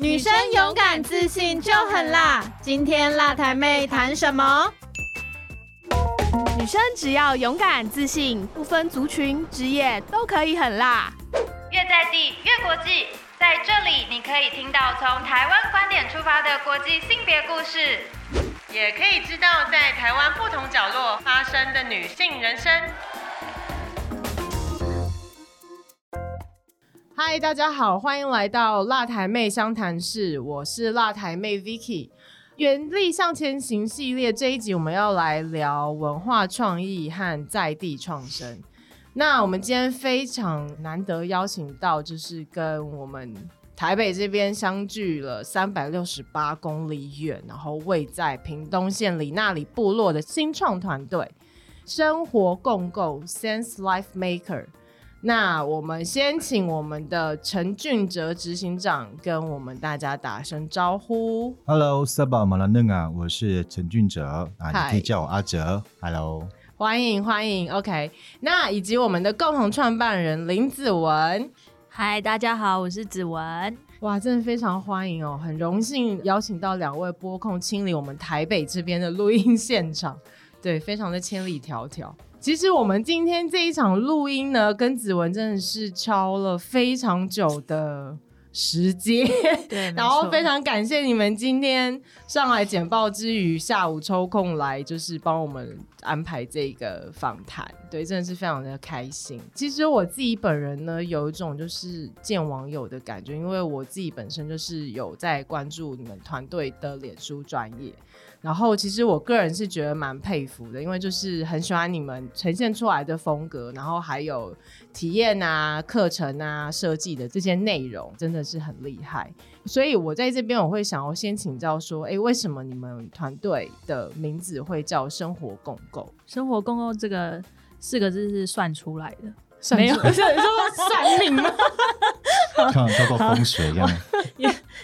女生勇敢自信就很辣。今天辣台妹谈什么？女生只要勇敢自信，不分族群、职业都可以很辣。越在地越国际，在这里你可以听到从台湾观点出发的国际性别故事，也可以知道在台湾不同角落发生的女性人生。嗨，大家好，欢迎来到辣台妹相谈室，我是辣台妹 Vicky。原力向前行系列这一集，我们要来聊文化创意和在地创生。那我们今天非常难得邀请到，就是跟我们台北这边相距了三百六十八公里远，然后位在屏东县里那里部落的新创团队——生活共构 Sense Life Maker。那我们先请我们的陈俊哲执行长跟我们大家打声招呼。Hello，萨巴马拉嫩啊，我是陈俊哲啊，你可以叫我阿哲。Hello，欢迎欢迎，OK。那以及我们的共同创办人林子文。嗨，大家好，我是子文。哇，真的非常欢迎哦，很荣幸邀请到两位播控清理我们台北这边的录音现场，对，非常的千里迢迢。其实我们今天这一场录音呢，跟子文真的是敲了非常久的时间，对，然后非常感谢你们今天上来简报之余，下午抽空来就是帮我们安排这个访谈，对，真的是非常的开心。其实我自己本人呢，有一种就是见网友的感觉，因为我自己本身就是有在关注你们团队的脸书专业。然后，其实我个人是觉得蛮佩服的，因为就是很喜欢你们呈现出来的风格，然后还有体验啊、课程啊、设计的这些内容，真的是很厉害。所以我在这边我会想要先请教说，哎，为什么你们团队的名字会叫“生活共构”？生活共构这个四个字是算出来的，没有，是说算命吗？看到过风水一样。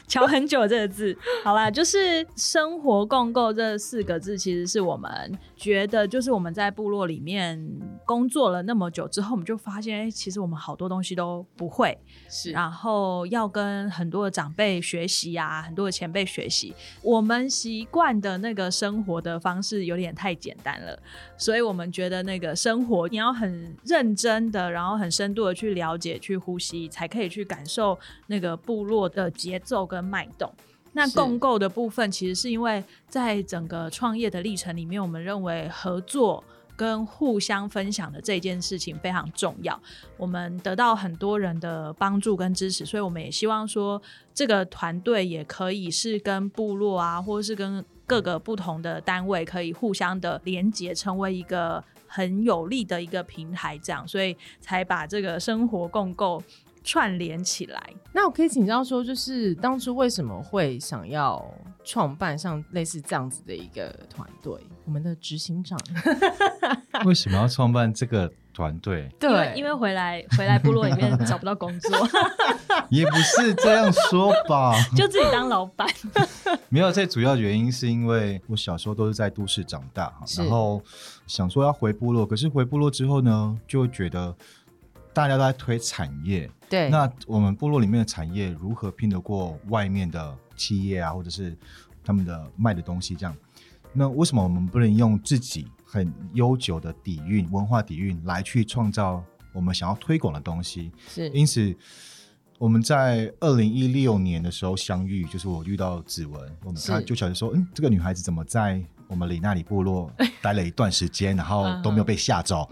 瞧很久这个字，好啦，就是“生活共构”这四个字，其实是我们觉得，就是我们在部落里面工作了那么久之后，我们就发现，哎、其实我们好多东西都不会，是然后要跟很多的长辈学习啊，很多的前辈学习。我们习惯的那个生活的方式有点太简单了，所以我们觉得那个生活你要很认真的，然后很深度的去了解、去呼吸，才可以去感受那个部落的节奏跟脉动。那共构的部分，其实是因为在整个创业的历程里面，我们认为合作。跟互相分享的这件事情非常重要，我们得到很多人的帮助跟支持，所以我们也希望说，这个团队也可以是跟部落啊，或者是跟各个不同的单位可以互相的连接，成为一个很有力的一个平台，这样，所以才把这个生活共构串联起来。那我可以请教说，就是当初为什么会想要创办像类似这样子的一个团队？我们的执行长，为什么要创办这个团队？对因为回来回来部落里面找不到工作，也不是这样说吧。就自己当老板。没有，最主要原因是因为我小时候都是在都市长大，然后想说要回部落，可是回部落之后呢，就会觉得大家都在推产业，对，那我们部落里面的产业如何拼得过外面的企业啊，或者是他们的卖的东西这样？那为什么我们不能用自己很悠久的底蕴、文化底蕴来去创造我们想要推广的东西？是因此，我们在二零一六年的时候相遇，就是我遇到子文，我们是他就晓得说，嗯，这个女孩子怎么在我们里那里部落待了一段时间，然后都没有被吓走。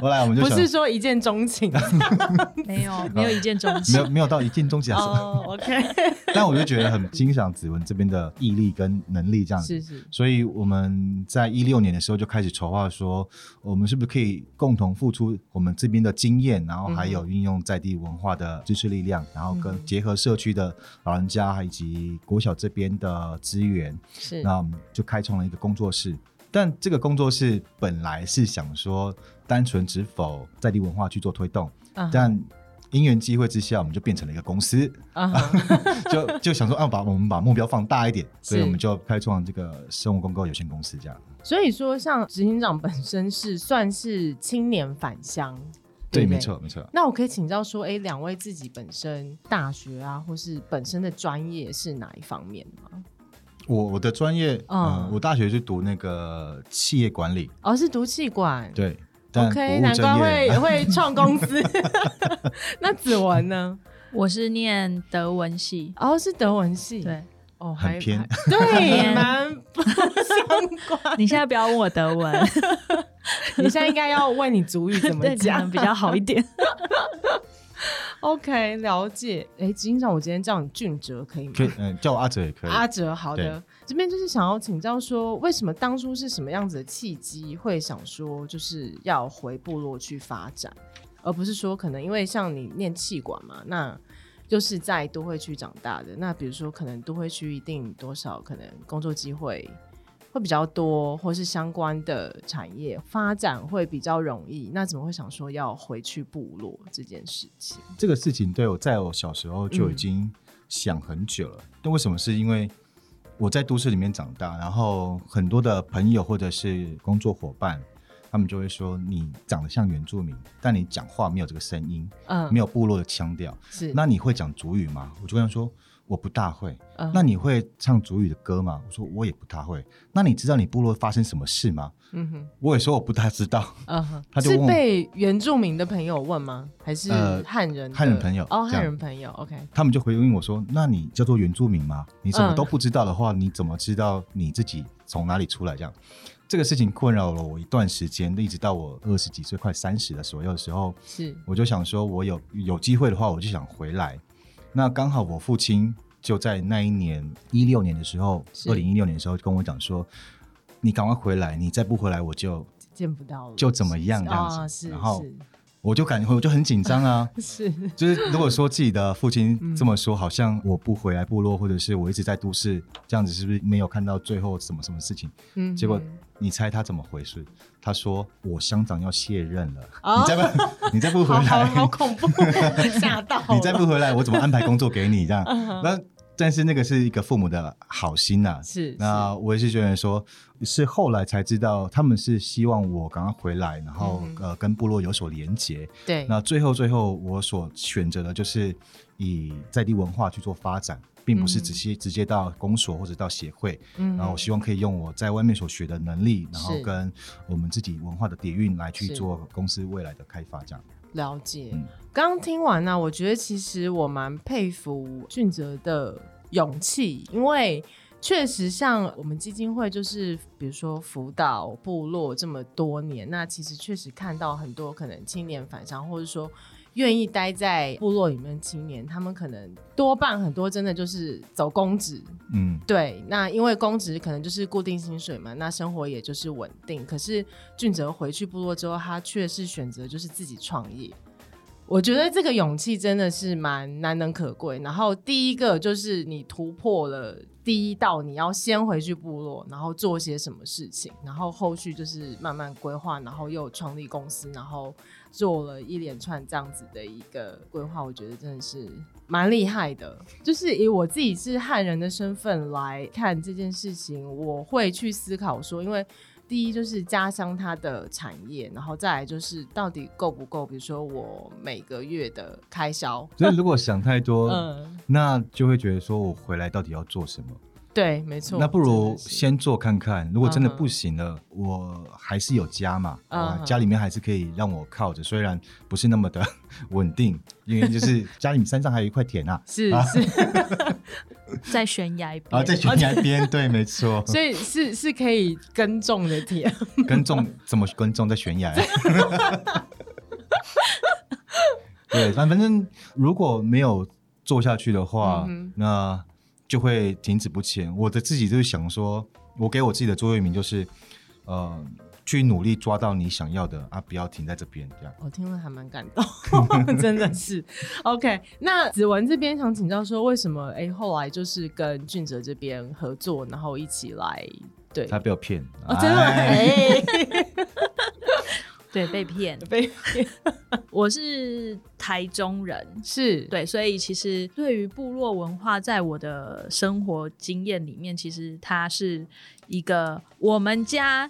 后来我们就想不是说一见钟情？没有没有一见钟情。没有没有到一见钟情啊，哦，OK，但我就觉得很欣赏子文这边的毅力跟能力这样子。是是。所以我们在一六年的时候就开始筹划说，我们是不是可以共同付出我们这边的经验，然后还有运用在地文化的支持力量，然后跟结合社区的老人家以及国小这边的资源，是，那我们就开创了一个工作室。但这个工作室本来是想说，单纯只否在地文化去做推动，嗯但因缘机会之下，我们就变成了一个公司，啊哈 就就想说，啊，把我们把目标放大一点，所以我们就开创这个生物公告有限公司这样。所以说，像执行长本身是算是青年返乡对，不没错，没错。那我可以请教说，哎，两位自己本身大学啊，或是本身的专业是哪一方面吗？我我的专业，嗯嗯，我大学是读那个企业管理，哦，是读气管。对。但，OK，不务正难怪会，会 创公司。那子文呢？我是念德文系，哦，是德文系。，对哦，还很偏还对，蛮不相关。你现在不要问我德文，你现在应该要问你主语怎么讲比较好一点。OK，了解。哎，金长，我今天叫你俊哲可以吗？可以，嗯，叫我阿哲也可以。阿哲，好的。这边就是想要请教说，为什么当初是什么样子的契机，会想说就是要回部落去发展，而不是说可能因为像你念气管嘛，那就是在都会区长大的，那比如说可能都会区一定多少可能工作机会会比较多，或是相关的产业发展会比较容易，那怎么会想说要回去部落这件事情？这个事情对我在我小时候就已经想很久了。那、为什么？是因为我在都市里面长大，然后很多的朋友或者是工作伙伴，他们就会说你长得像原住民，但你讲话没有这个声音，嗯，没有部落的腔调。是那你会讲主语吗？我就跟他说我不大会。嗯那你会唱主语的歌吗？我说我也不大会。那你知道你部落发生什么事吗？嗯哼。我也说我不大知道。嗯哼，是 他就问我被原住民的朋友问吗？还是呃汉人的、汉人朋友哦，汉人朋友，OK，他们就回应我说：“那你叫做原住民吗？你什么嗯都不知道的话，你怎么知道你自己从哪里出来？”这样，这个事情困扰了我一段时间，一直到我二十几岁、快三十的左右的时候，是我就想说，我有有机会的话，我就想回来。那刚好我父亲就在那一年一六年的时候，是。二零一六年的时候跟我讲说：“你赶快回来，你再不回来，我就见不到了，就怎么样这样子。然后是我就感觉我就很紧张啊。”是就是如果说自己的父嗯亲这么说，好像我不回来部落，或者是我一直在都市这样子，是不是没有看到最后什么什么事情？嗯结果你猜他怎么回事？他说我乡长要卸任了，哦你再不你再不回好好来，好恐怖，吓到 你再不回来，我怎么安排工作给你？这样，那但是那个是一个父母的好心呐、是那我也是觉得说，是后来才知道，他们是希望我赶快回来，然后、嗯呃跟部落有所连结。对，那最后最后，我所选择的就是以在地文化去做发展，并不是直接、直接到公所或者到协会。嗯。然后我希望可以用我在外面所学的能力，然后跟我们自己文化的底蕴来去做公司未来的开发，这样。了解。刚刚听完呢、我觉得其实我蛮佩服俊哲的勇气，因为确实像我们基金会，就是比如说辅导部落这么多年，那其实确实看到很多可能青年返乡，或者说。愿意待在部落里面的青年，他们可能多半很多真的就是走公职，嗯，对，那因为公职可能就是固定薪水嘛，那生活也就是稳定。可是俊哲回去部落之后，他却是选择就是自己创业。我觉得这个勇气真的是蛮难能可贵。然后第一个就是你突破了第一道，你要先回去部落，然后做些什么事情，然后后续就是慢慢规划，然后又创立公司，然后做了一连串这样子的一个规划，我觉得真的是蛮厉害的。就是以我自己是汉人的身份来看这件事情，我会去思考说，因为第一就是家乡它的产业，然后再来就是到底够不够，比如说我每个月的开销，所以如果想太多，嗯，那就会觉得说我回来到底要做什么？对，没错。那不如先做看看，如果真的不行了，我还是有家嘛，啊嗯家里面还是可以让我靠着，虽然不是那么的 稳定，因为就是家里面山上还有一块田啊，是啊。是，在悬崖边，啊，在悬崖边，对，没错，所以是是可以耕种的田。耕种怎么耕种在悬崖？对，反反正如果没有做下去的话，嗯那就会停止不前。我的自己就是想说，我给我自己的座右铭就是，呃，去努力抓到你想要的啊，不要停在这边这样。我听了还蛮感动，真的是。OK，那子文这边想请教说，为什么哎、后来就是跟俊哲这边合作，然后一起来对。他被我骗，哦，真的哎，对，被骗。被骗。我是台中人，是。对，所以其实对于部落文化，在我的生活经验里面，其实它是一个我们家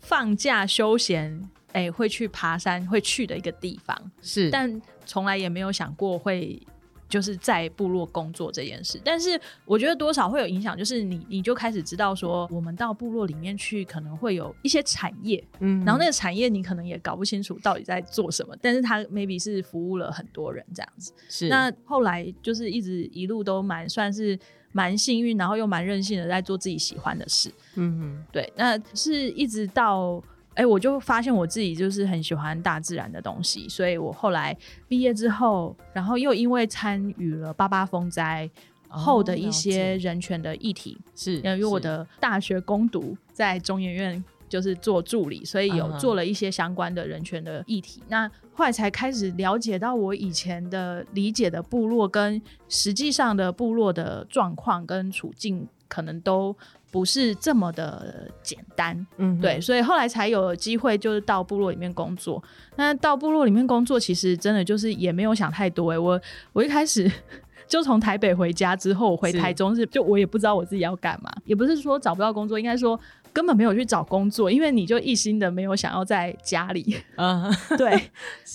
放假休闲哎、会去爬山会去的一个地方，是，但从来也没有想过会就是在部落工作这件事。但是我觉得多少会有影响，就是你你就开始知道说，我们到部落里面去可能会有一些产业，嗯然后那个产业你可能也搞不清楚到底在做什么，但是他 maybe 是服务了很多人这样子。是那后来就是一直一路都蛮算是蛮幸运，然后又蛮任性的在做自己喜欢的事。嗯对，那是一直到哎、我就发现我自己就是很喜欢大自然的东西，所以我后来毕业之后，然后又因为参与了八八风灾后的一些人权的议题，是，因为我的大学攻读在中研院。就是做助理，所以有做了一些相关的人权的议题。那后来才开始了解到我以前的理解的部落跟实际上的部落的状况跟处境，可能都不是这么的简单。嗯哼对，所以后来才有机会就是到部落里面工作。那到部落里面工作，其实真的就是也没有想太多、欸。我我一开始 就从台北回家之后，我回台中是就我也不知道我自己要干嘛，也不是说找不到工作，应该说根本没有去找工作，因为你就一心的没有想要在家里。嗯哼 对，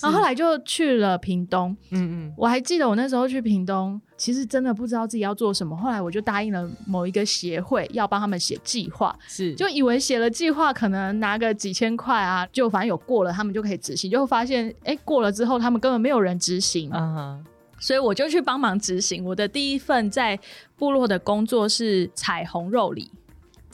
然后后来就去了屏东。嗯嗯我还记得我那时候去屏东，其实真的不知道自己要做什么。后来我就答应了某一个协会，要帮他们写计划。是就以为写了计划可能拿个几千块啊，就反正有过了，他们就可以执行。就发现，哎、过了之后他们根本没有人执行，嗯哼所以我就去帮忙执行。我的第一份在部落的工作是彩虹肉李，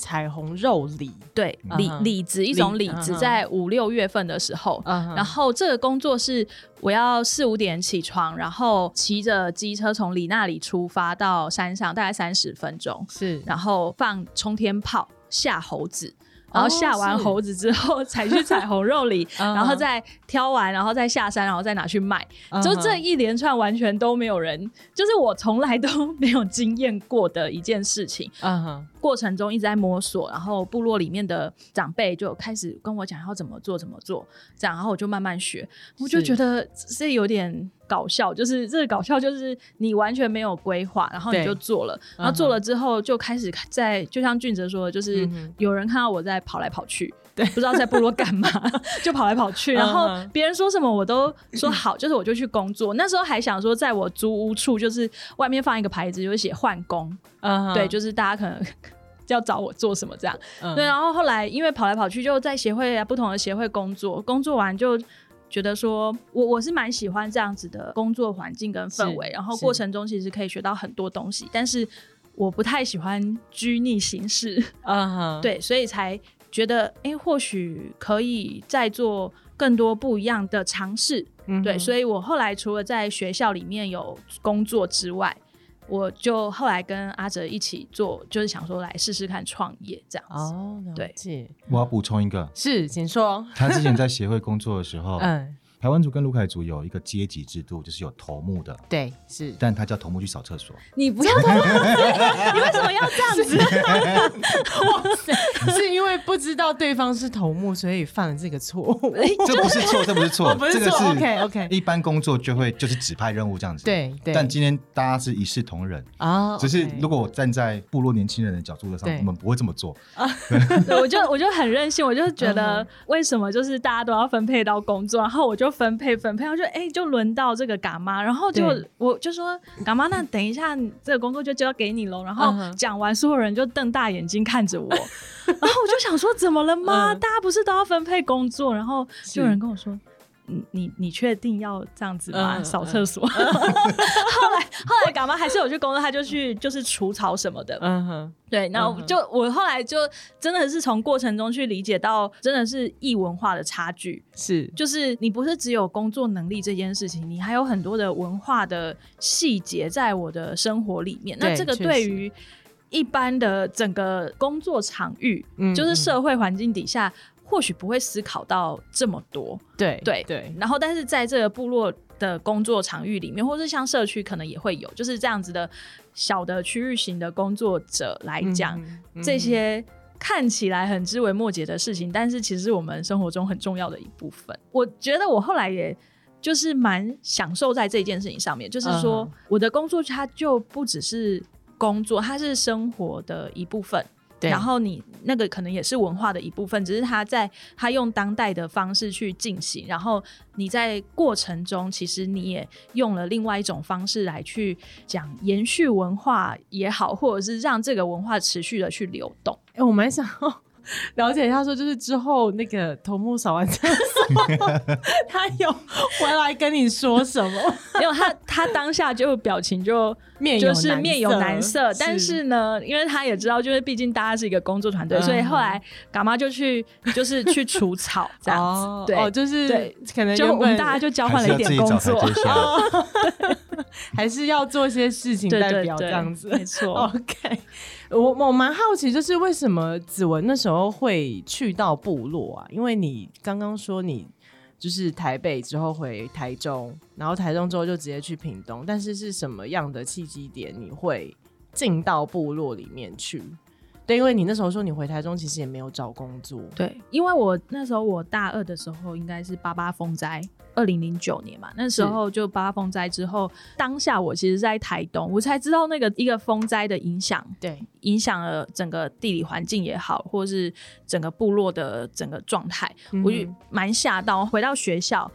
彩虹肉李，对，李李子一种李李子，在五六月份的时候。嗯然后这个工作是我要四五点起床，然后骑着机车从李那里出发到山上，大概三十分钟，是然后放冲天炮吓猴子，然后下完猴子之后才去彩虹肉里，嗯然后再挑完，然后再下山，然后再拿去卖。嗯就这一连串完全都没有人，就是我从来都没有经验过的一件事情。嗯哼过程中一直在摸索，然后部落里面的长辈就开始跟我讲要怎么做怎么做，这样，然后我就慢慢学，我就是。觉得这有点搞笑，就是这个搞笑就是你完全没有规划，然后你就做了，然嗯后做了之后就开始在，就像俊哲说的，就是有人看到我在跑来跑去。对，不知道在部落干嘛，就跑来跑去，然后别人说什么我都说好，就是我就去工作。那时候还想说，在我租屋处，就是外面放一个牌子，就是写换工，嗯对，就是大家可能 要找我做什么这样。嗯对，然后后来因为跑来跑去，就在协会啊不同的协会工作，工作完就觉得说我我是蛮喜欢这样子的工作环境跟氛围，然后是过程中其实可以学到很多东西，但是我不太喜欢拘泥形式，嗯哼对，所以才觉得哎、诶或许可以再做更多不一样的尝试。对，所以以我后来除了在学校里面有工作之外，我就后来跟阿哲一起做，就是想说来试试看创业这样子。哦了对。解。我要补充一个，是请说。他之前在协会工作的时候，嗯台湾族跟卢凯族有一个阶级制度，就是有头目的，对是但他叫头目去扫厕所。你不要偷你为什么要这样子？是因为不知道对方是头目，所以犯了这个错误。这不是错，这不是错，哦不是错这个是 OK，OK 一般工作就会就是指派任务这样子。对对但今天大家是一视同仁，啊只是如果我站在部落年轻人的角度上，对我们不会这么做。对，我就我就很任性，我就觉嗯得为什么就是大家都要分配到工作，然后我就分配分配，然后就哎、就轮到这个嘎妈，然后就我就说嘎妈，那等一下这个工作就交给你喽。然后讲完，所有人就瞪大眼睛看着我，然后我就想说怎么了吗？嗯大家不是都要分配工作？然后就有人跟我说。你你你确定要这样子吗？嗯扫厕所。后来后来干嘛还是有去工作，他就去就是除草什么的。嗯哼对，然后嗯哼就我后来就真的是从过程中去理解到，真的是异文化的差距。是就是你不是只有工作能力这件事情，你还有很多的文化的细节在我的生活里面。那这个对于一般的整个工作场域，嗯就是嗯社会环境底下，或许不会思考到这么多。对对对然后，但是在这个部落的工作场域里面，或是像社区，可能也会有，就是这样子的小的区域型的工作者来讲，这些看起来很枝微末节的事情，但是其实是我们生活中很重要的一部分。我觉得我后来也。就是蛮享受在这件事情上面，就是说嗯我的工作它就不只是工作，它是生活的一部分。对然后你那个可能也是文化的一部分，只是他在他用当代的方式去进行，然后你在过程中其实你也用了另外一种方式来去讲延续文化也好，或者是让这个文化持续的去流动。哎、我蛮想要了解一下，说就是之后那个头目扫完厕所，他有回来跟你说什么？没有他，他当下就表情就 面有就是面有难色，但是呢，因为他也知道，就是毕竟大家是一个工作团队，嗯所以后来干妈就去就是去除草这样子，对，就是可能就我们大家就交换了一点工作。还是要做些事情对代表对对，这样子，没错。OK，我我蛮好奇，就是为什么子文那时候会去到部落啊？因为你刚刚说你就是台北之后回台中，然后台中之后就直接去屏东，但是是什么样的契机点你会进到部落里面去？对，因为你那时候说你回台中其实也没有找工作，对，因为我那时候我大二的时候应该是八八风灾，二零零九年嘛，那时候就八八风灾之后，当下我其实在台东，我才知道那个一个风灾的影响，对，影响了整个地理环境也好，或是整个部落的整个状态，嗯我就蛮吓到。回到学校，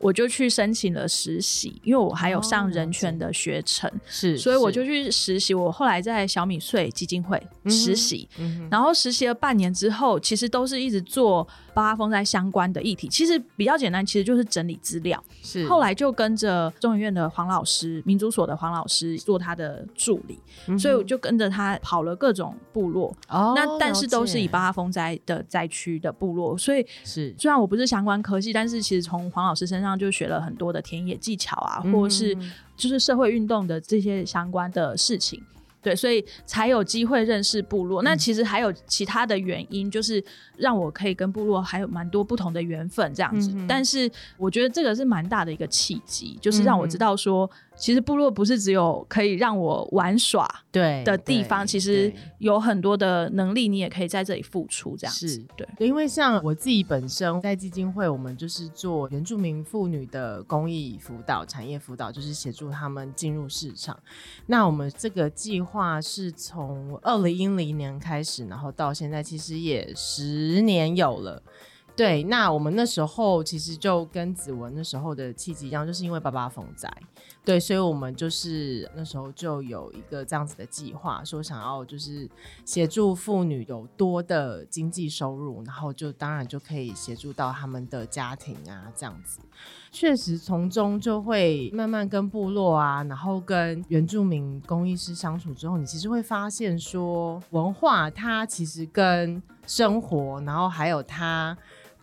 我就去申请了实习，因为我还有上哦人权的学程，是，所以我就去实习。我后来在小米穗基金会实习，然后实习了半年之后，其实都是一直做八八风灾相关的议题。其实比较简单，其实就是整理资料。是后来就跟着中研院的黄老师、民族所的黄老师做他的助理，嗯所以我就跟着他跑了各种部落。哦，那但是都是以了解八八风灾的灾区的部落，所以是虽然我不是相关科系，但是其实从黄老师身上就学了很多的田野技巧啊，或是嗯就是社会运动的这些相关的事情。对，所以才有机会认识部落。嗯那其实还有其他的原因，就是让我可以跟部落还有蛮多不同的缘分这样子。嗯但是我觉得这个是蛮大的一个契机，就是让我知道说，其实部落不是只有可以让我玩耍对的地方，其实有很多的能力，你也可以在这里付出这样子。是对。因为像我自己本身在基金会，我们就是做原住民妇女的公益辅导、产业辅导，就是协助他们进入市场。那我们这个计划是从二零一零年开始，然后到现在其实也十年有了。对，那我们那时候其实就跟子文那时候的契机一样，就是因为爸爸风灾，对，所以我们就是那时候就有一个这样子的计划，说想要就是协助妇女有多的经济收入，然后就当然就可以协助到他们的家庭啊，这样子。确实从中就会慢慢跟部落啊，然后跟原住民工艺师相处之后，你其实会发现说，文化它其实跟生活，然后还有它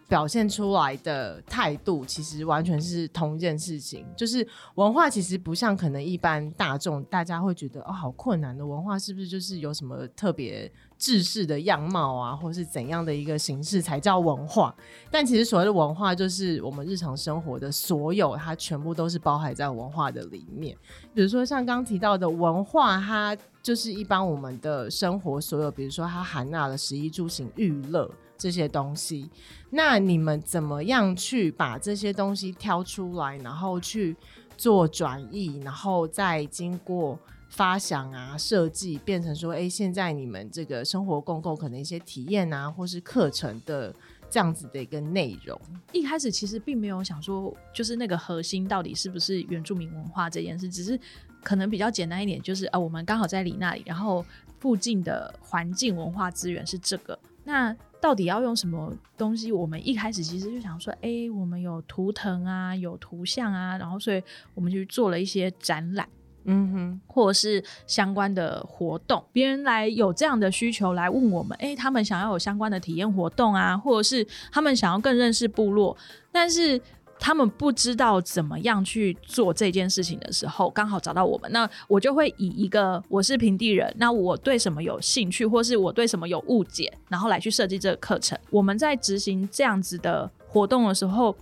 表现出来的态度，其实完全是同一件事情。就是文化其实不像可能一般大众大家会觉得哦好困难的文化，是不是就是有什么特别制式的样貌啊，或是怎样的一个形式才叫文化？但其实所谓的文化，就是我们日常生活的所有，它全部都是包含在文化的里面。比如说像刚提到的文化，它就是一般我们的生活所有，比如说它含纳了食衣住行娱乐这些东西。那你们怎么样去把这些东西挑出来，然后去做转译，然后再经过发想啊、设计，变成说，哎，现在你们这个生活共构可能一些体验啊，或是课程的这样子的一个内容。一开始其实并没有想说，就是那个核心到底是不是原住民文化这件事，只是可能比较简单一点，就是啊，我们刚好在你那里，然后附近的环境文化资源是这个，那到底要用什么东西？我们一开始其实就想说，哎、我们有图腾啊，有图像啊，然后所以我们就做了一些展览。嗯哼，或者是相关的活动，别人来有这样的需求来问我们，诶，他们想要有相关的体验活动啊，或者是他们想要更认识部落，但是他们不知道怎么样去做这件事情的时候，刚好找到我们，那我就会以一个我是平地人，那我对什么有兴趣，或是我对什么有误解，然后来去设计这个课程。我们在执行这样子的活动的时候，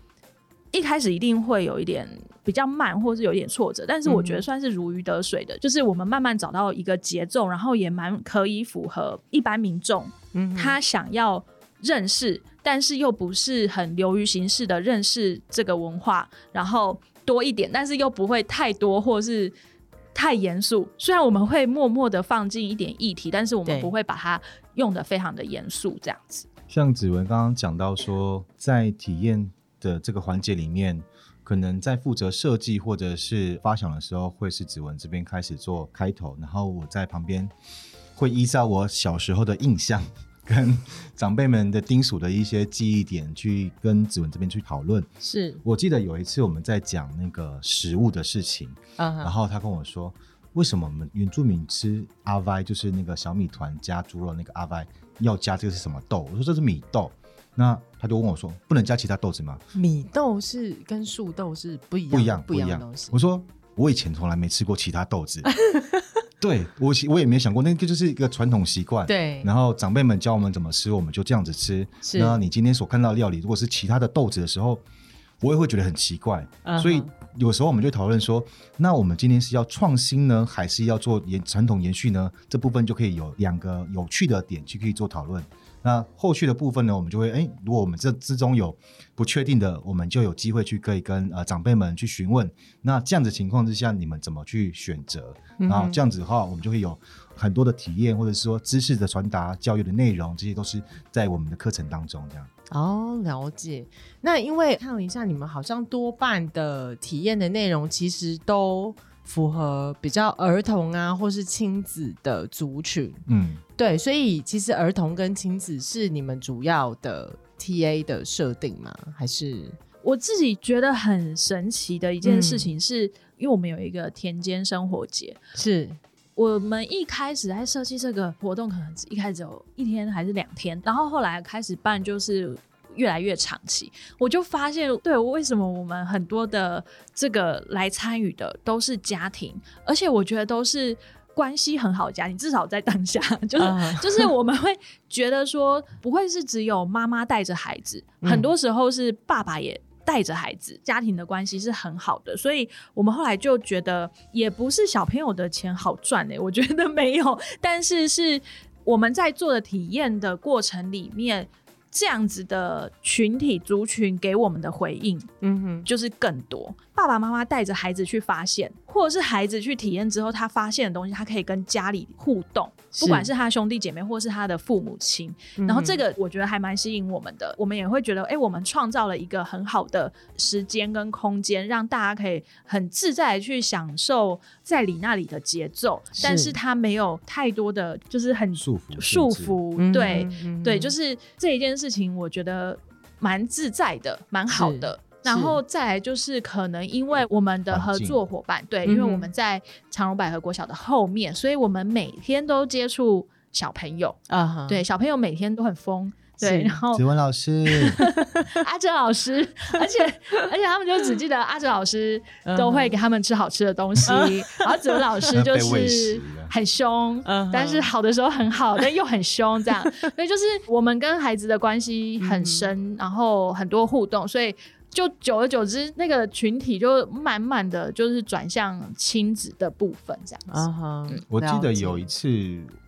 一开始一定会有一点比较慢，或是有一点挫折，但是我觉得算是如鱼得水的，就是我们慢慢找到一个节奏，然后也蛮可以符合一般民众嗯，他想要认识，但是又不是很流于形式的认识这个文化，然后多一点，但是又不会太多，或是太严肃。虽然我们会默默的放进一点议题，但是我们不会把它用的非常的严肃这样子。像子文刚刚讲到说，在体验的这个环节里面，可能在负责设计或者是发想的时候，会是子文这边开始做开头，然后我在旁边会依照我小时候的印象跟长辈们的叮嘱的一些记忆点，去跟子文这边去讨论。是，我记得有一次我们在讲那个食物的事情，嗯然后他跟我说，为什么我们原住民吃阿歪，就是那个小米团加猪肉那个阿歪，要加这个是什么豆？我说这是米豆。那他就问我说，不能加其他豆子吗？米豆是跟树豆是不一样不一样，不一样一的东西。我说我以前从来没吃过其他豆子，对我我也没想过，那个就是一个传统习惯。。对，然后长辈们教我们怎么吃，我们就这样子吃。是那你今天所看到的料理，如果是其他的豆子的时候，我也会觉得很奇怪。所以有时候我们就讨论说，那我们今天是要创新呢，还是要做延传统延续呢？这部分就可以有两个有趣的点去可以做讨论。那后续的部分呢，我们就会哎，如果我们这之中有不确定的，我们就有机会去可以跟呃长辈们去询问。那这样子情况之下，你们怎么去选择？然后这样子的话，我们就会有很多的体验，或者是说知识的传达、教育的内容，这些都是在我们的课程当中这样。哦，了解。那因为看了一下，你们好像多半的体验的内容其实都符合比较儿童啊，或是亲子的族群。嗯，对，所以其实儿童跟亲子是你们主要的 TA 的设定吗？还是？我自己觉得很神奇的一件事嗯。情是，因为我们有一个田间生活节，是。我们一开始在设计这个活动，可能一开始只有一天还是两天，然后后来开始办，就是越来越长期。我就发现，对为什么我们很多的这个来参与的都是家庭，而且我觉得都是。关系很好的家庭，至少在当下，就是、啊就是我们会觉得说，不会是只有妈妈带着孩子，嗯很多时候是爸爸也带着孩子，家庭的关系是很好的，所以我们后来就觉得，也不是小朋友的钱好赚欸、我觉得没有，但是是我们在做的体验的过程里面，这样子的群体族群给我们的回应嗯哼，就是更多。爸爸妈妈带着孩子去发现，或者是孩子去体验之后，他发现的东西，他可以跟家里互动，不管是他兄弟姐妹，或是他的父母亲。嗯然后这个我觉得还蛮吸引我们的，我们也会觉得，哎、我们创造了一个很好的时间跟空间，让大家可以很自在的去享受在你那里的节奏，但是他没有太多的就是很束缚束缚，嗯对、嗯对，就是这一件事情，我觉得蛮自在的，蛮好的。然后再来就是可能因为我们的合作伙伴，对，因为我们在长荣百合国小的后面，所以我们每天都接触小朋友，对，小朋友每天都很疯。对，然后子文老师，阿哲老师，而且而且他们就只记得阿哲老师嗯都会给他们吃好吃的东西，然后子文老师 就是很凶，但是好的时候很好，但又很凶，这样，所以就是我们跟孩子的关系很深，然后很多互动，所以。就久而久之，那个群体就慢慢的就是转向亲子的部分，这样子。啊哈，我记得有一次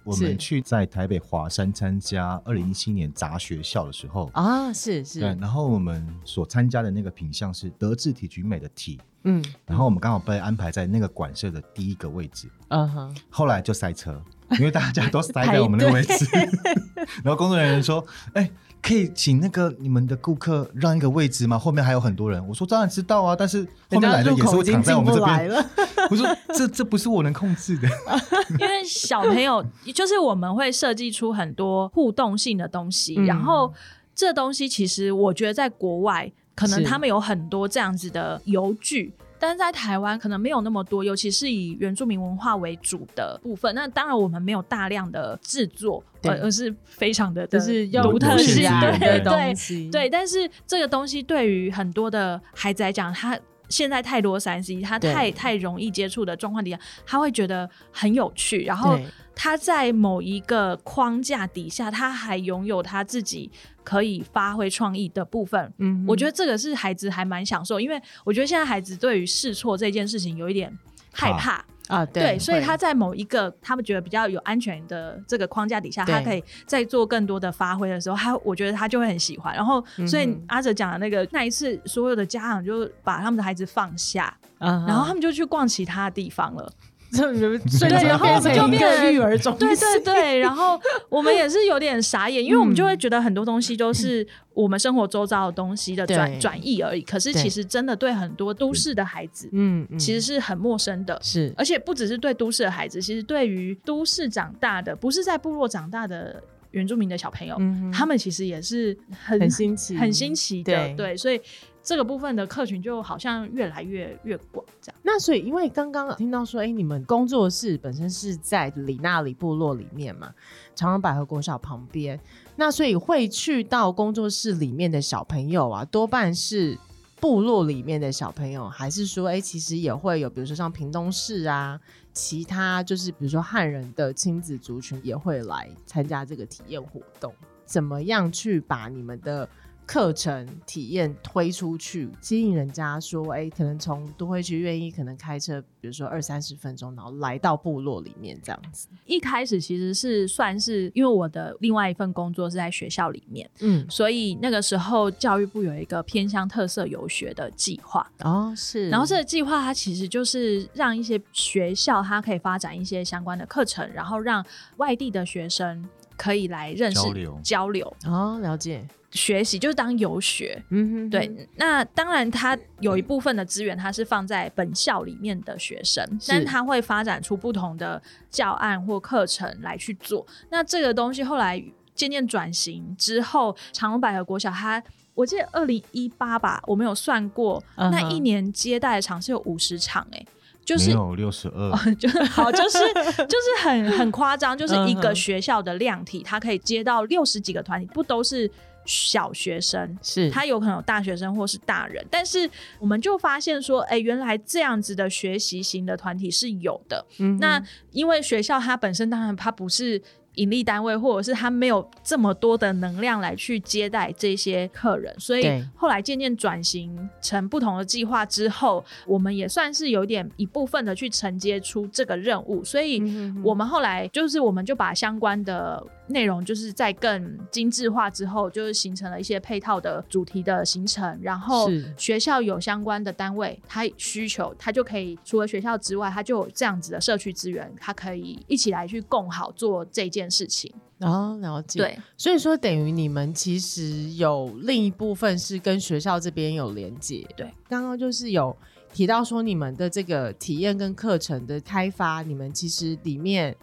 我是们去在台北华山参加二零一七年杂学校的时候，啊，是是，对，然后我们所参加的那个品相是德智体群美的体，嗯，然后我们刚好被安排在那个馆舍的第一个位置，嗯哼，后来就塞车，因为大家都塞在我们那个位置，然后工作人员说：“哎、可以请那个你们的顾客让一个位置吗？后面还有很多人。”我说：“当然知道啊，但是后面来的也是会躺在我们这边。了，” 我说：“这这不是我能控制的。因为小朋友就是我们会设计出很多互动性的东西，嗯然后这东西其实我觉得在国外可能他们有很多这样子的游具。但是在台湾可能没有那么多，尤其是以原住民文化为主的部分。那当然我们没有大量的制作，而而是非常的 就是独特性，的东西，对，但是这个东西对于很多的孩子来讲，他现在太多三 C，他太太容易接触的状况底下，他会觉得很有趣，然后他在某一个框架底下，他还拥有他自己可以发挥创意的部分。嗯我觉得这个是孩子还蛮享受，因为我觉得现在孩子对于试错这件事情有一点害怕。啊，对，所以他在某一个他们觉得比较有安全的这个框架底下，他可以再做更多的发挥的时候，他我觉得他就会很喜欢。然后，所以阿哲讲的那个那一次，所有的家长就把他们的孩子放下，嗯然后他们就去逛其他地方了。这瞬间然后变成一个就变成育儿中心，对对对，然后我们也是有点傻眼，因为我们就会嗯觉得很多东西都是我们生活周遭的东西的转对转译而已。可是其实真的对很多都市的孩子，嗯，嗯其实是很陌生的。是而且不只是对都市的孩子，其实对于都市长大的，不是在部落长大的原住民的小朋友，嗯他们其实也是很很新奇，很新奇的。对对，所以这个部分的客群就好像越来越越广，这样。那所以，因为刚刚听到说，哎、你们工作室本身是在里纳里部落里面嘛，长安百合国小旁边，那所以会去到工作室里面的小朋友啊，多半是部落里面的小朋友，还是说，哎、其实也会有，比如说像屏东市啊，其他就是比如说汉人的亲子族群也会来参加这个体验活动，怎么样去把你们的课程体验推出去，吸引人家说，哎、可能从都会区愿意可能开车，比如说二三十分钟，然后来到部落里面这样子。一开始其实是算是因为我的另外一份工作是在学校里面，嗯，所以那个时候教育部有一个偏向特色游学的计划。哦，是，然后这个计划它其实就是让一些学校它可以发展一些相关的课程，然后让外地的学生可以来认识交流交流哦，了解，学习，就是当游学。嗯哼对，那当然，它有一部分的资源，它是放在本校里面的学生，但它会发展出不同的教案或课程来去做。那这个东西后来渐渐转型之后，长隆百合国小它。我记得二零一八吧，我们有算过那一年接待的场是有五十场、哎，就是六十二，就是 好，就是就是很很夸张，就是一个学校的量体，它可以接到六十几个团体，不都是小学生，是。他有可能有大学生或是大人，但是我们就发现说，哎、原来这样子的学习型的团体是有的。嗯那因为学校它本身当然它不是盈利单位，或者是他没有这么多的能量来去接待这些客人，所以后来渐渐转型成不同的计划之后，我们也算是有点一部分的去承接出这个任务，所以我们后来就是我们就把相关的内容就是在更精致化之后，就是形成了一些配套的主题的形成，然后学校有相关的单位，他需求，他就可以除了学校之外，他就有这样子的社区资源，它可以一起来去共好做这件事情。哦，了解，对，所以说等于你们其实有另一部分是跟学校这边有连接。对，刚刚就是有提到说你们的这个体验跟课程的开发，你们其实里面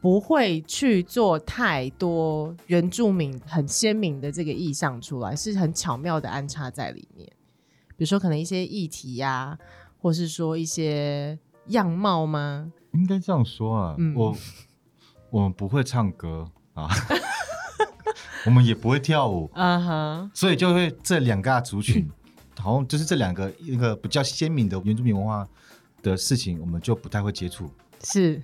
不会去做太多原住民很鲜明的这个意象出来，是很巧妙的安插在里面。比如说可能一些议题呀、或是说一些样貌吗？应该这样说啊，嗯我我们不会唱歌啊，我们也不会跳舞，嗯哼，所以就会这两个族群，好像就是这两个一个比较鲜明的原住民文化的事情，我们就不太会接触。是。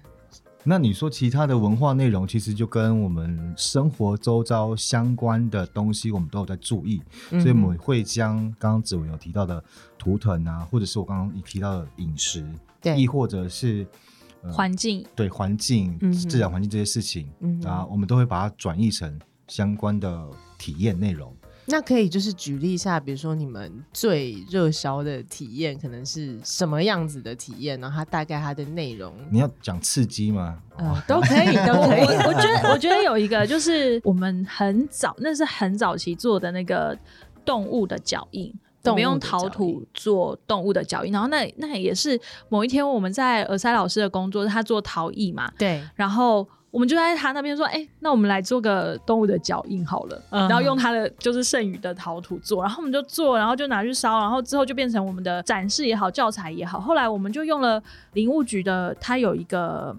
那你说其他的文化内容，其实就跟我们生活周遭相关的东西，我们都有在注意，嗯所以我们会将刚刚子文有提到的图腾啊，或者是我刚刚提到的饮食，对。亦或者是、呃环境对环境、嗯自然环境这些事情、嗯啊，我们都会把它转译成相关的体验内容。那可以就是举例一下，比如说你们最热销的体验可能是什么样子的体验？然后它大概它的内容，你要讲刺激吗？呃，都可以，都可以。我觉得，我觉得有一个就是我们很早，那是很早期做的那个动物的脚印。我们用陶土做动物的脚印，然后那那也是某一天我们在耳塞老师的工作，他做陶艺嘛，对，然后我们就在他那边说，哎、那我们来做个动物的脚印好了，嗯。然后用他的就是剩余的陶土做，然后我们就做，然后就拿去烧，然后之后就变成我们的展示也好，教材也好。后来我们就用了林务局的，它有一个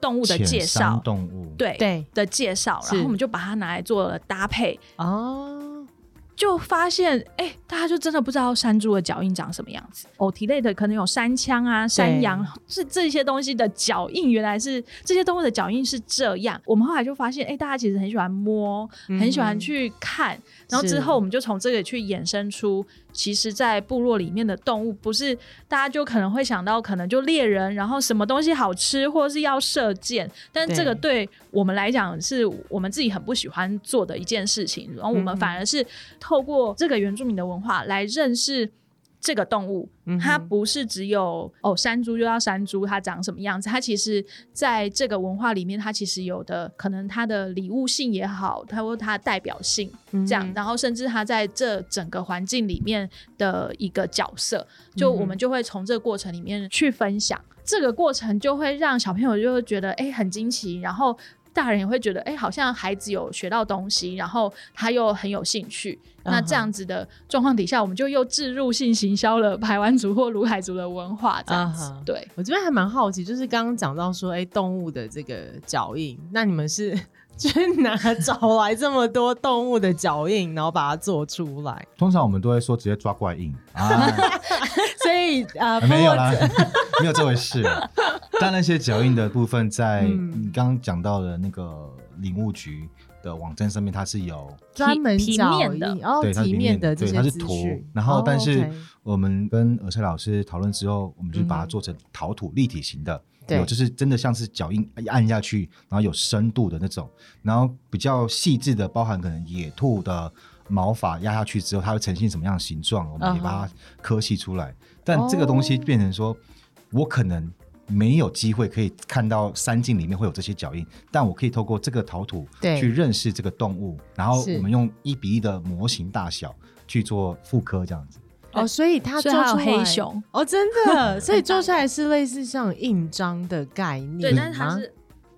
动物的介绍，动物，对对。的介绍，然后我们就把它拿来做了搭配，哦，就发现，哎、大家就真的不知道山猪的脚印长什么样子。偶蹄类的可能有山羌啊、山羊，这这些东西的脚印，原来是这些动物的脚印是这样。我们后来就发现，哎、大家其实很喜欢摸，很喜欢去看，然后之后我们就从这个去衍生出，其实，在部落里面的动物，不是大家就可能会想到，可能就猎人，然后什么东西好吃，或是要射箭，但这个对我们来讲，是我们自己很不喜欢做的一件事情。然后我们反而是透过这个原住民的文化来认识这个动物，嗯它不是只有哦山猪就要山猪，它长什么样子？它其实在这个文化里面，它其实有的可能它的礼物性也好，它或它的代表性这样，嗯然后甚至它在这整个环境里面的一个角色，就我们就会从这个过程里面去分享。这个过程就会让小朋友就会觉得哎、很惊奇，然后大人也会觉得哎、好像孩子有学到东西，然后他又很有兴趣。那这样子的状况底下，我们就又置入性行销了排湾族或卢海族的文化，这样子。对，我这边还蛮好奇，就是刚刚讲到说，哎、动物的这个脚印，那你们是 去哪找来这么多动物的脚印，然后把它做出来？通常我们都会说直接抓怪印啊，所以呃，没有啦 没有这回事。但那些脚印的部分，在嗯你刚刚讲到的那个领物局的网站上面，它是有专门平脚面的哦，对它是题平面的对它是图。然后哦但是我们跟尔赛老师讨论之后，我们就把它嗯做成陶土立体型的。对有就是真的像是脚印按下去，然后有深度的那种，然后比较细致的，包含可能野兔的毛发压下去之后，它会呈现什么样的形状，我们也把它刻细出来。但这个东西哦变成说，我可能没有机会可以看到山径里面会有这些脚印，但我可以透过这个陶土对。去认识这个动物，然后我们用一比一的模型大小去做复刻，这样子。哦，所以它做出来黑熊。哦，真的，所以做出来是类似像印章的概念吗，对，但是它是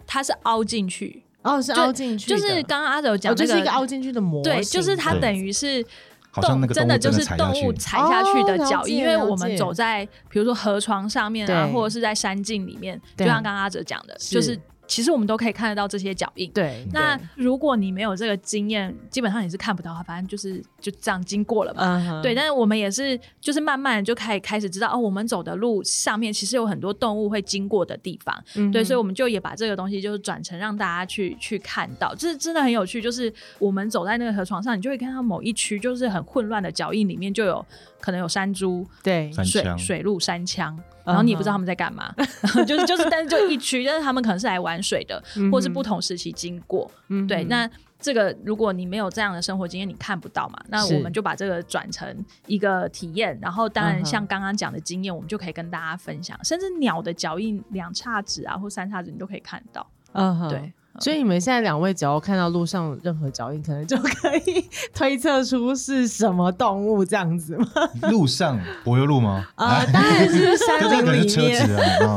它是凹进去，哦，是凹进去，就是刚刚阿哲有讲哦，那个，就是一个凹进去的模型，对，就是它等于是好像那个真的就是动物踩下去的脚印，因为我们走在比如说河床上面啊，或者是在山径里面，就像刚刚阿哲讲的，就是其实我们都可以看得到这些脚印。对，那如果你没有这个经验，基本上你是看不到它，反正就是就这样经过了嘛。嗯对，但是我们也是，就是慢慢就开始开始知道哦，我们走的路上面其实有很多动物会经过的地方，嗯对，所以我们们就也把这个东西就是转成让大家去去看到，这真的很有趣。就是我们走在那个河床上，你就会看到某一区就是很混乱的脚印，里面就有可能有山猪、对。水水路、山枪，然后你也不知道他们在干嘛，就是就是，但是就一区，但是他们可能是来玩水的，或是不同时期经过。嗯对，那这个如果你没有这样的生活经验，你看不到嘛。那我们就把这个转成一个体验，然后当然像刚刚讲的经验，我们就可以跟大家分享，甚至鸟的脚印两叉指啊，或三叉指，你都可以看到。嗯对。所以你们现在两位只要看到路上任何脚印，可能就可以推测出是什么动物这样子吗？路上柏油路吗？啊，当然是山就这个林里是车子面，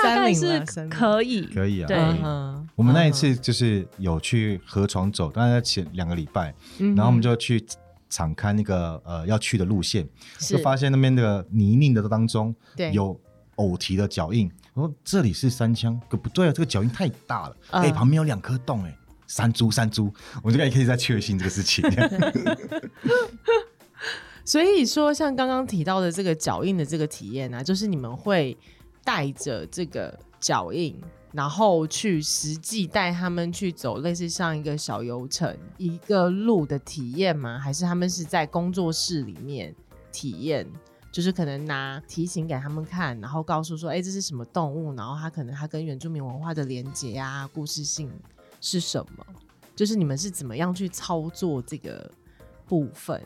啊，山可以，可以啊。对。嗯我们那一次就是有去河床走，大概前两个礼拜，嗯然后我们就去敞开那个呃要去的路线，就发现那边的泥泞的当中对。有偶蹄的脚印。我说这里是三枪，可不对啊，这个脚印太大了，嗯哎、旁边有两颗洞、哎，山猪山猪，我们就可以再确信这个事情。所以说，像刚刚提到的这个脚印的这个体验啊，就是你们会带着这个脚印，然后去实际带他们去走类似像一个小游程、一个路的体验吗？还是他们是在工作室里面体验？就是可能拿题型给他们看，然后告诉说，哎、这是什么动物？然后它可能它跟原住民文化的连接啊，故事性是什么？就是你们是怎么样去操作这个部分？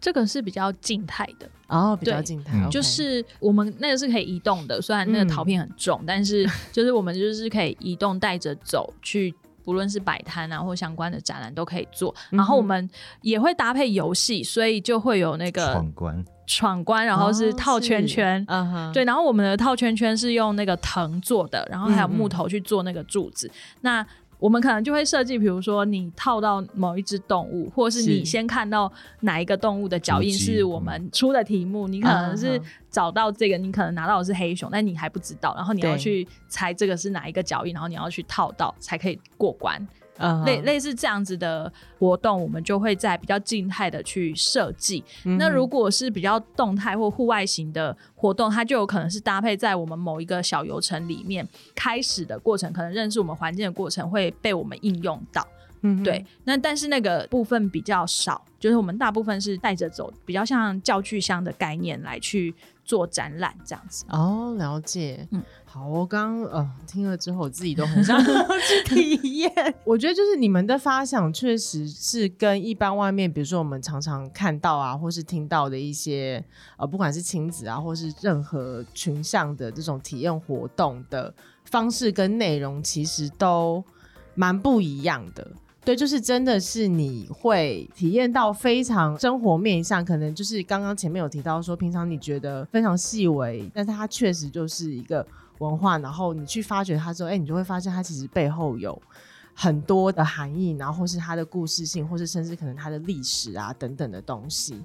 这个是比较静态的，哦，比较静态，就是我们那个是可以移动的，虽然那个嗯陶片很重，但是 就是我们就是可以移动带着走去。不论是摆摊啊，或相关的展览都可以做，然后我们也会搭配游戏，所以就会有那个闯关，闯关，然后是套圈圈，对，然后我们的套圈圈是用那个藤做的，然后还有木头去做那个柱子。那我们可能就会设计，比如说你套到某一只动物，或者是你先看到哪一个动物的脚印是我们出的题目，你可能是找到这个，你可能拿到的是黑熊，但你还不知道，然后你要去猜这个是哪一个脚印，然后你要去套到才可以过关。嗯类类似这样子的活动，我们就会在比较静态的去设计。那如果是比较动态或户外型的活动，它就有可能是搭配在我们某一个小游程里面，开始的过程，可能认识我们环境的过程会被我们应用到。嗯对，那但是那个部分比较少，就是我们大部分是带着走，比较像教具箱的概念来去做展览这样子。哦，了解。嗯嗯，好，我刚呃听了之后，我自己都很想 去体验。我觉得就是你们的发想确实是跟一般外面，比如说我们常常看到啊，或是听到的一些呃，不管是亲子啊，或是任何群像的这种体验活动的方式跟内容，其实都蛮不一样的。对，就是真的是你会体验到非常生活面向，可能就是刚刚前面有提到说，平常你觉得非常细微，但是它确实就是一个文化，然后你去发掘它之后，哎，你就会发现它其实背后有很多的含义，然后或是它的故事性，或是甚至可能它的历史啊等等的东西。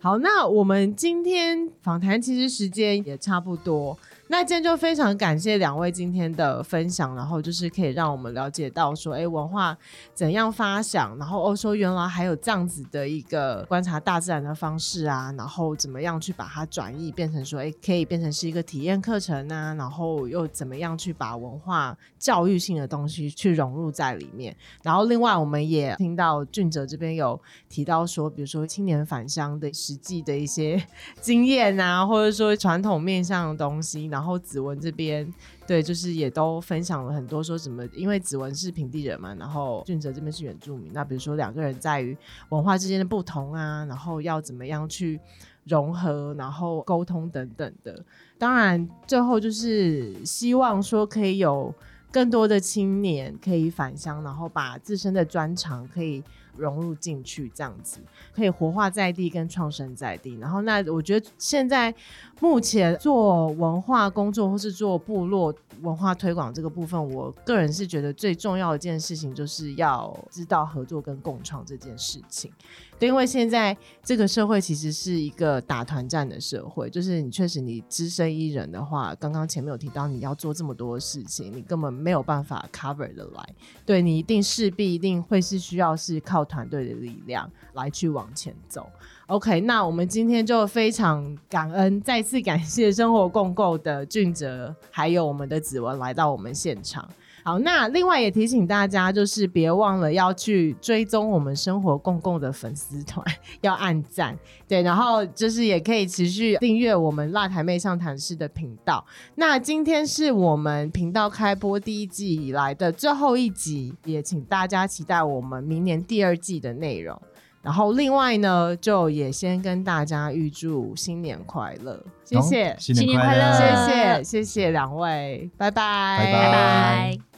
好，那我们今天访谈其实时间也差不多。那今天就非常感谢两位今天的分享，然后就是可以让我们了解到说，哎，文化怎样发想，然后哦说原来还有这样子的一个观察大自然的方式啊，然后怎么样去把它转译变成说，哎，可以变成是一个体验课程啊，然后又怎么样去把文化教育性的东西去融入在里面。然后另外我们也听到俊哲这边有提到说，比如说青年返乡的实际的一些 经验啊，或者说传统面向的东西，然后。然后子文这边对，就是也都分享了很多，说什么因为子文是平地人嘛，然后俊哲这边是原住民，那比如说两个人在于文化之间的不同啊，然后要怎么样去融合，然后沟通等等的。当然，最后就是希望说可以有更多的青年可以返乡，然后把自身的专长可以。融入进去，这样子可以活化在地跟创生在地。然后，那我觉得现在目前做文化工作或是做部落文化推广这个部分，我个人是觉得最重要的一件事情，就是要知道合作跟共创这件事情。因为现在这个社会其实是一个打团战的社会，就是你确实你只身一人的话，刚刚前面有提到你要做这么多事情，你根本没有办法 cover 的来，对你一定势必一定会是需要是靠团队的力量来去往前走。OK，那我们今天就非常感恩，再次感谢生活共构的俊哲，还有我们的子文来到我们现场。好，那另外也提醒大家，就是别忘了要去追踪我们生活共共的粉丝团，要按赞，对，然后就是也可以持续订阅我们辣台妹上谈室的频道。那今天是我们频道开播第一季以来的最后一集，也请大家期待我们明年第二季的内容。然后另外呢，就也先跟大家预祝新年快乐，谢谢，新年快乐，谢谢，谢谢两位，拜拜，拜拜。